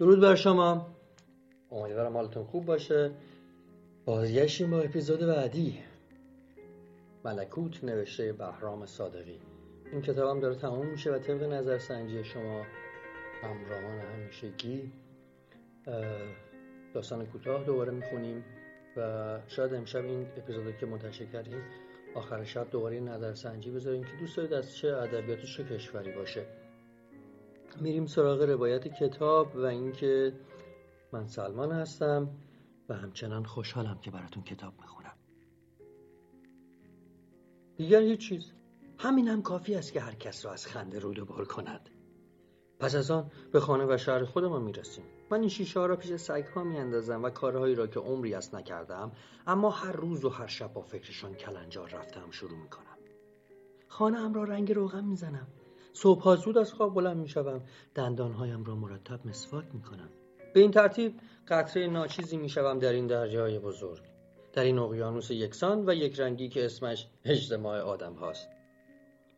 درود بر شما. امیدوارم حالتون خوب باشه. بازگشتیم با اپیزود بعدی. ملکوت نوشته بهرام صادقی. این کتابم داره تمام میشه و طبق نظرسنجی شما همراهان همیشگی داستان کوتاه دوباره می‌خونیم و شاید امشب این اپیزودی که منتشر کردیم آخر شب دوباره نظرسنجی بذاریم که دوست دارید از چه ادبیات چه کشوری باشه. میریم سراغ روایت کتاب و اینکه من سلمان هستم و همچنان خوشحالم که براتون کتاب می‌خونم. دیگر هیچ چیز همین هم کافی است که هر کس را از خنده رود بار کند. پس از آن به خانه و شهر خودمان می‌رسیم. من این شیشه ها را پیش سگ ها میاندازم و کارهایی را که عمری است نکردم اما هر روز و هر شب با فکرشان کلنجار رفتم شروع می‌کنم. خانه هم را رنگ روغن می‌زنم. صبح زود از خواب بلند می‌شوم. دندانهایم را مرتب مسواک می‌کنم. به این ترتیب قطره ناچیزی می‌شوم در این دریای بزرگ. در این اقیانوس یکسان و یک رنگی که اسمش اجتماع آدم هاست.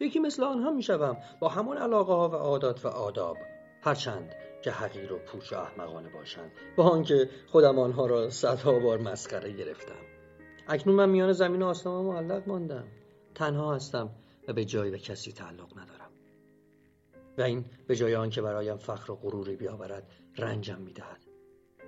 یکی مثل آنها می‌شوم با همان علاقه ها و عادات و آداب. هرچند که حقیر و پوچ و احمقانه باشند. با آنکه خودم آنها را صدها بار مسخره گرفتم. اکنون من میان زمین و آسمان معلق ماندم. تنها هستم و به جایی و کسی تعلق ندارم. این به جای آنکه برایم فخر و غروری بیاورد رنجم می‌دهد.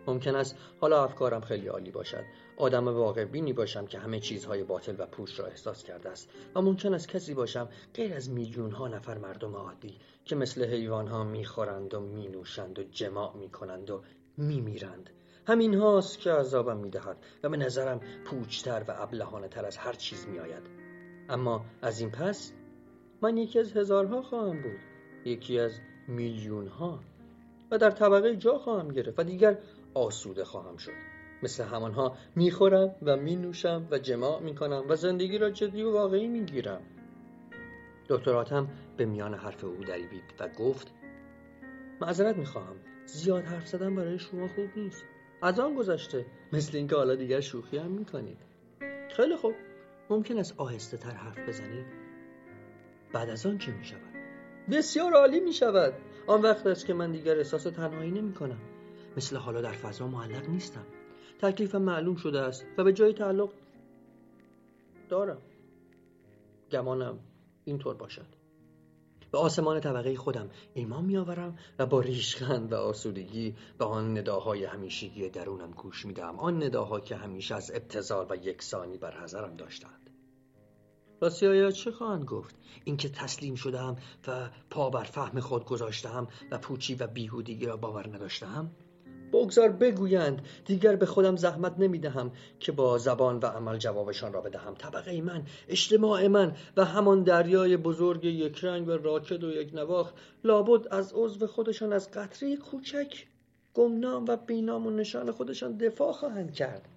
ممکن است حالا افکارم خیلی عالی باشد. آدم واقع بینی باشم که همه چیزهای باطل و پوش را احساس کرده است. و ممکن است کسی باشم غیر از میلیون ها نفر مردم عادی که مثل حیوان ها می‌خورند و مینوشند و جماع می‌کنند و میمیرند. همین هاست که عذابم می‌دهد و به نظرم پوچتر و ابلهانه تر از هر چیز میآید. اما از این پس من یکی از هزارها خواهم بود. یکی از میلیون ها و در طبقه جا خواهم گرفت و دیگر آسوده خواهم شد. مثل همانها می‌خورم و مینوشم و جماع می‌کنم و زندگی را جدی و واقعی می‌گیرم. دکتراتم به میان حرف او دریبید و گفت معذرت می‌خواهم زیاد حرف زدن برای شما خوب نیست. از آن گذشته مثل اینکه حالا دیگر شوخی هم می‌کنید. خیلی خوب ممکن است آهسته تر حرف بزنید. بعد از آن چه می‌شود؟ بسیار عالی می‌شود. آن وقت است که من دیگر احساس تنهایی نمی کنم مثل حالا در فضا معلق نیستم. تکلیفم معلوم شده است و به جای تعلق دارم. گمانم اینطور باشد. به آسمان طبقه خودم ایمان میآورم و با ریشخند و آسودگی به آن نداهای همیشگی درونم گوش میدم آن نداها که همیشه از ابتزال و یکسانی بر حذرم داشتند. راستی آیا چه خواهند گفت؟ اینکه تسلیم شدم و پا بر فهم خود گذاشتم و پوچی و بیهودگی را باور نداشتم بگذار بگویند دیگر به خودم زحمت نمی‌دهم که با زبان و عمل جوابشان را بدهم. طبقه من اجتماع من و همان دریای بزرگ یک رنگ و راکد و یک نواخت لابد از عضو خودشان از قطره کوچک گمنام و بینام و نشان خودشان دفاع خواهند کرد.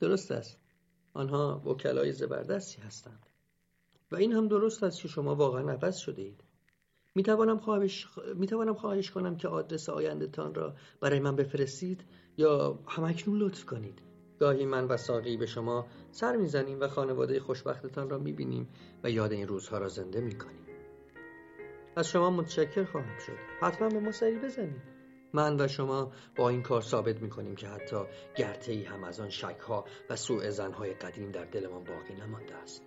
درست است. آنها وکلای زبردستی هستند. و این هم درست است که شما واقعا عوض شده اید می توانم خواهش, می توانم خواهش کنم که آدرس آینده تان را برای من بفرستید یا همکنون لطف کنید. گاهی من و ساقی به شما سر می‌زنیم و خانواده خوشبختتان را می‌بینیم و یاد این روزها را زنده می‌کنیم. از شما متشکر خواهم شد. حتما به ما سری بزنید. من و شما با این کار ثابت می‌کنیم که حتی گرته ای هم از آن شک ها و سوء زنهای قدیم در دلمان باقی نمانده است.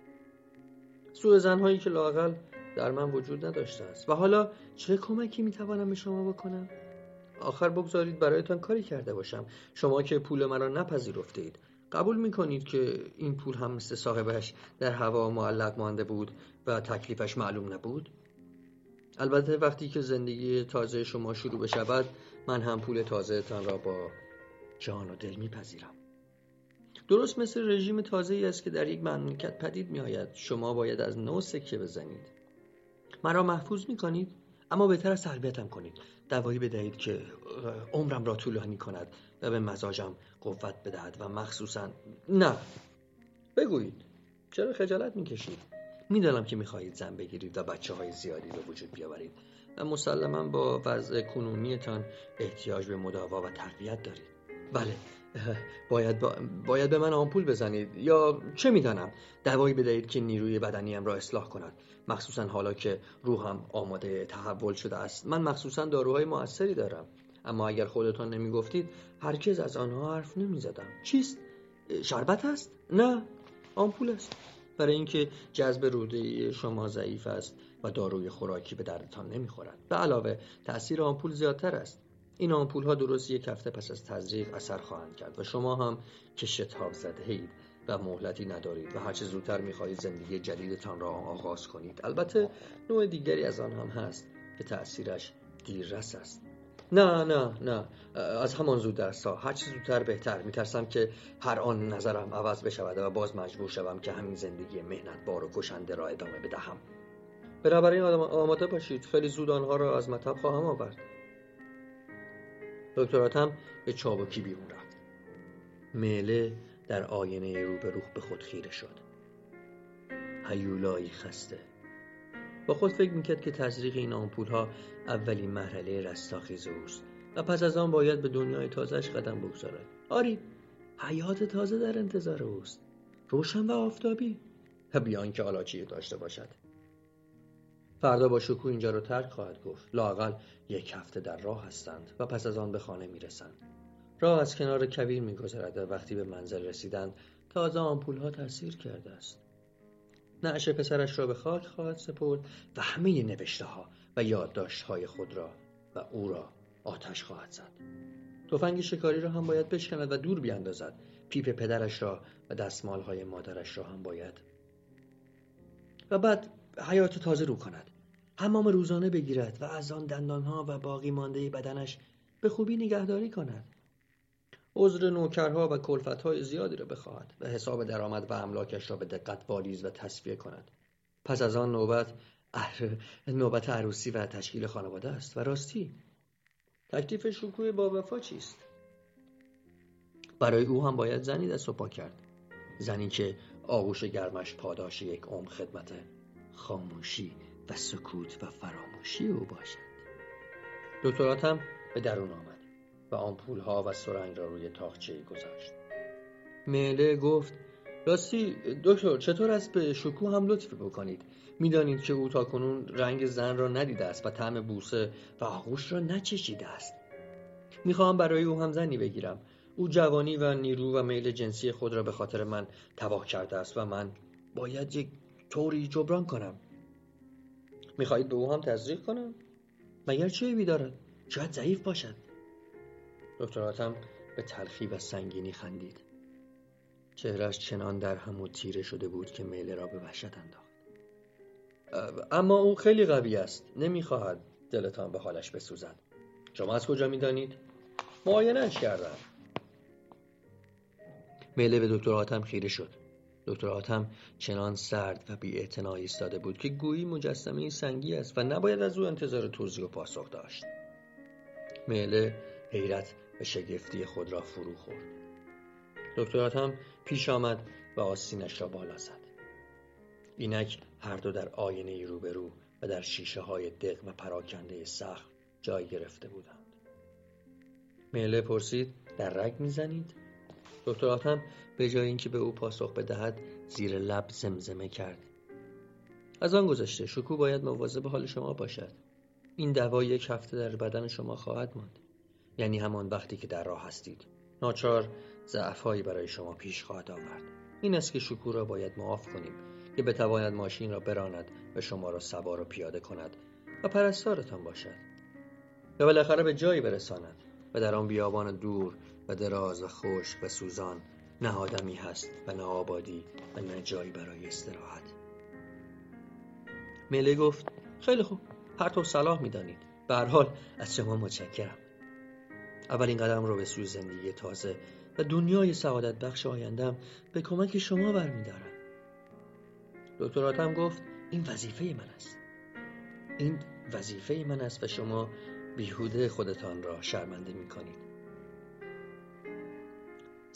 سوء زنهایی که لاقل در من وجود نداشته است. و حالا چه کمکی می‌توانم به شما بکنم؟ آخر بگذارید برایتان کاری کرده باشم. شما که پول مرا نپذیرفته اید قبول می‌کنید که این پول هم مثل صاحبش در هوا معلق مانده بود و تکلیفش معلوم نبود؟ البته وقتی که زندگی تازه شما شروع بشود من هم پول تازه تان را با جان و دل میپذیرم. درست مثل رژیم تازه ای است که در یک مملکت پدید می آید شما باید از نو سکه بزنید. مرا محفوظ می کنید اما بهتر از تربیتم کنید. دوایی بدهید که عمرم را طولانی کند و به مزاجم قوت بدهد و مخصوصا نه. بگویید چرا خجالت می‌کشید؟ می‌دانم که می‌خواهید زن بگیرید و بچه های زیادی به وجود بیاورید. و مسلما با وضع کنونیتان احتیاج به مداوا و تربیت دارید. بله باید, باید به من آمپول بزنید. یا چه می‌دانم؟ دوایی بدهید که نیروی بدنیم را اصلاح کند مخصوصا حالا که روحم آماده تحول شده است. من مخصوصا داروهای موثری دارم. اما اگر خودتان نمی‌گفتید هرگز از آنها حرف نمی‌زدم. چیست؟ شربت است؟ نه آمپول است. برای اینکه جذب روده شما ضعیف است. و داروی خوراکی به دردتان نمی‌خورد. به علاوه تاثیر آمپول زیادتر است. این آمپول ها درست یک هفته پس از تزریق اثر خواهند کرد و شما هم که شتاب زده اید و مهلتی ندارید و هرچه زودتر می‌خواهید زندگی جدیدتان را آغاز کنید. البته نوع دیگری از آن هم هست که تأثیرش دیررس است. نه نه نه. از همان زود در سا هر چه زودتر بهتر. میترسم که هر آن نظرم عوض بشود و باز مجبور شوم که همین زندگی مهنت بار و کشنده را ادامه بدهم. بنابراین آماده باشید. خیلی زود آنها را از مطب خواهم آورد. دکتراتم به چابکی بیرون رفت. میله در آینه روبروخ به خود خیره شد. هیولایی خسته. با خود فکر می‌کرد که تزریق این آمپول ها اولین مرحله رستاخیز اوست و پس از آن باید به دنیای تازهش قدم بگذارد. آری حیات تازه در انتظار اوست. روشن و آفتابی. بیان که حالا داشته باشد. فردا با شکو اینجا رو ترک خواهد گفت. لاقل یک هفته در راه هستند و پس از آن به خانه می‌رسند. راه از کنار کویر میگذرد و وقتی به منزل رسیدند تازه آمپول ها تاثیر کرده است. نعش پسرش را به خاک خواهد سپرد و همه نوشته ها و یادداشت های خود را و او را آتش خواهد زد. تفنگ شکاری را هم باید بشکند و دور بیاندازد پیپ پدرش را و دستمال های مادرش را هم باید. و بعد حیات تازه رو کند. حمام روزانه بگیرد و از آن دندانها و باقی مانده بدنش به خوبی نگهداری کند. عذر نوکرها و کلفتهای زیادی را بخواهد و حساب درآمد و املاکش را به دقت والیز و تصفیه کند. پس از آن نوبت نوبت عروسی و تشکیل خانواده است و راستی. تکلیف شکوه با وفا چیست؟ برای او هم باید زنی دست و پا کرد. زنی که آغوش گرمش پاداش یک عمر خدمت خاموشی و سکوت و فراموشی او باشد. دکتراتم به درون آمد و آمپول ها و سرنگ را روی تاخچه گذاشت. میله گفت راستی دکتر چطور است به شکو هم لطف بکنید؟ می‌دانید که او تاکنون رنگ زن را ندیده است و طعم بوسه و آغوش را نچشیده است. می‌خواهم برای او هم زنی بگیرم. او جوانی و نیرو و میل جنسی خود را به خاطر من تباه کرده است و من باید یک طوری جبران کنم. می‌خواهید به او هم تزریق کنم؟ مگر چه عیبی دارد شاید ضعیف باشد. دکتر به تلخی و سنگینی خندید. چهرش چنان در هم و تیره شده بود که میله را به وحشت انداخت. اما او خیلی قوی است. نمی‌خواهد دلتان به حالش بسوزد. شما از کجا می‌دانید؟ معاینهاش کردم. میله به دکتر آتم خیره شد. دکتر آتم چنان سرد و بی ایستاده بود که گویی مجسمه سنگی است و نباید از او انتظار توضیح و پاسخ داشت. میله حیرت و شگفتی خود را فرو خورد. دکتر آتم پیش آمد و آستینش را بالا زد. اینک هر دو در آینه روبرو و در شیشه های دق و پراکنده سخت جای گرفته بودند. میله پرسید در رگ می‌زنید؟ دکتر آتم به جای اینکه به او پاسخ بدهد زیر لب زمزمه کرد. از آن گذشته شکو باید مواظب حال شما باشد. این دوا یک هفته در بدن شما خواهد ماند. یعنی همان وقتی که در راه هستید. ناچار ضعفهایی برای شما پیش خواهد آورد. این است که شکو را باید معاف کنیم که بتواند ماشین را براند و شما را سوار و پیاده کند و پرستارتان باشد. و بالاخره به جایی برساند و در آن بیابان دور و دراز و خشک و سوزان نه آدمی هست و نه آبادی و نه جایی برای استراحت. میله گفت خیلی خوب هر طور صلاح می‌دانید. به حال از شما متشکرم. اولین قدم رو به سوی زندگی تازه و دنیای سعادت بخش آیندم به کمک شما برمیدارم. دکتراتم گفت این وظیفه من است. این وظیفه من است و شما بیهوده خودتان را شرمنده می کنید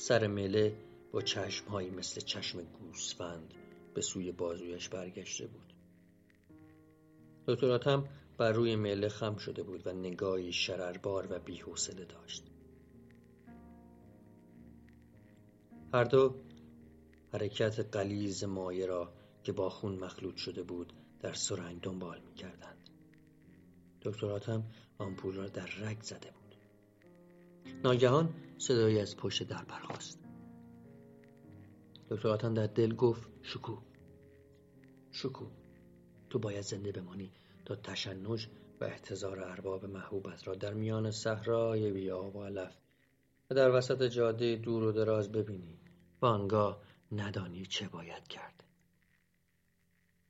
سر مله با چشمهایی مثل چشم گوسفند به سوی بازویش برگشته بود دکتراتم بر روی مله خم شده بود و نگاهی شرربار و بیحوصله داشت هر دو حرکت قلیز مایه را که با خون مخلوط شده بود در سرنگ دنبال می کردند. دکتر آتم آمپول را در رگ زده بود. ناگهان صدایی از پشت در برخاست. دکتر آتم در دل گفت شکو شکو تو باید زنده بمانی تا تشنج و احتضار ارباب محبوبت را در میان صحرای بیاب و علف و در وسط جاده دور و دراز ببینی و آنگاه ندانی چه باید کرد.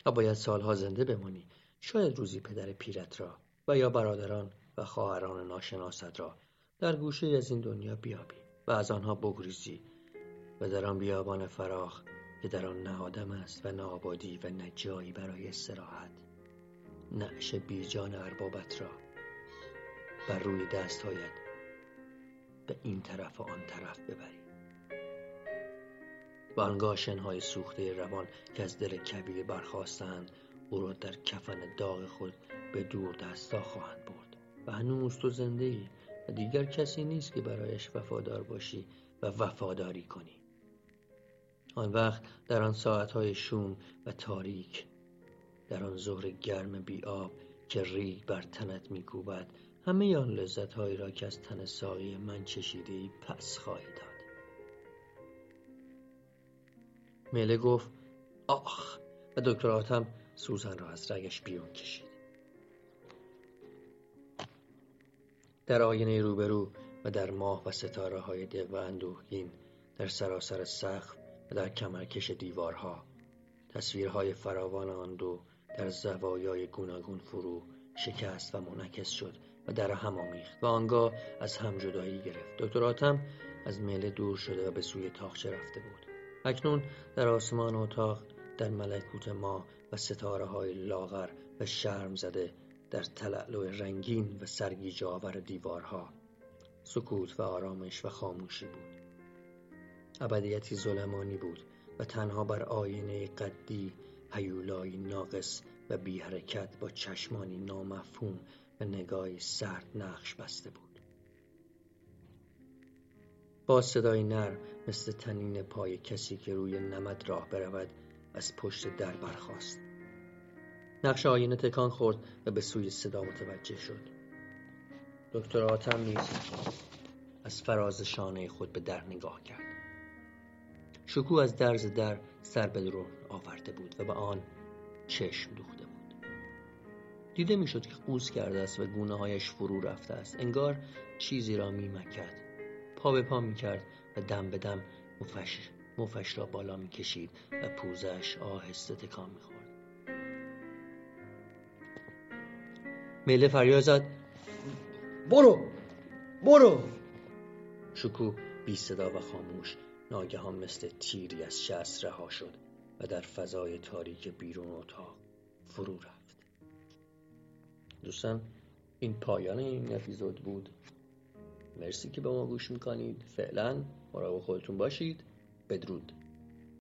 و باید سالها زنده بمانی شاید روزی پدر پیرت را و یا برادران و خواهران ناشناست را در گوشه از این دنیا بیابی و از آنها بگریزی و در آن بیابان فراخ که در آن نه آدم است و نه آبادی و نه جایی برای استراحت. نعش بیجان اربابت را بر روی دستهایت به این طرف و آن طرف ببری. و آنگاه شنهای سوخته روان که از دل کبیر برخواستند او را در کفن داغ خود به دور دستا خواهند برد. و هنوز تو زنده ای دیگر کسی نیست که برایش وفادار باشی و وفاداری کنی. آن وقت در آن ساعتهای شوم و تاریک در آن ظهر گرم بی آب که ریگ بر تنت میکوبد همه آن لذتهایی را که از تن ساقی من چشیده ای پس خواهی داد. میله گفت آخ و دکتر آتم سوزن را از رگش بیرون کشید. در آینه روبرو و در ماه و ستاره های دق و اندوهگین در سراسر سقف و در کمرکش دیوارها. تصویرهای فراوان آن دو در زوایای گوناگون فرو شکست و منعکس شد و در هم آمیخت و آنگاه از هم جدایی گرفت. دکتر آتم از میله دور شده و به سوی تاخچه رفته بود. اکنون در آسمان اتاق در ملکوت ما و ستاره های لاغر و شرم زده در تلعلو رنگین و سرگیجه آور دیوارها سکوت و آرامش و خاموشی بود. ابدیتی ظلمانی بود و تنها بر آینه قدی هیولایی ناقص و بی حرکت با چشمانی نامفهوم و نگاهی سرد نقش بسته بود. با صدای نر مثل تنین پای کسی که روی نمد راه برود از پشت در برخاست. نقش آینه تکان خورد و به سوی صدا متوجه شد. دکتر آتم نیز از فراز شانه خود به در نگاه کرد. شکو از درز در سر به درون آورده بود و به آن چشم دوخته بود. دیده می‌شد که قوز کرده است و گونه هایش فرو رفته است. انگار چیزی را میمکد. پا به پا می‌کرد و دم به دم مفش, مفش را بالا می‌کشید و پوزش آهسته تکان می‌خورد. میله فریاد زد. برو برو. شکو بی صدا و خاموش ناگهان مثل تیری از شست رها شد و در فضای تاریک بیرون اتاق فرو رفت. دوستان این پایان این اپیزود بود. مرسی که به ما گوش می‌کنید. فعلا مراقب خودتون باشید. بدرود.